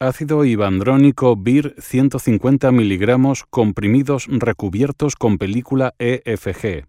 Ácido ibandrónico BIR 150 miligramos comprimidos recubiertos con película EFG.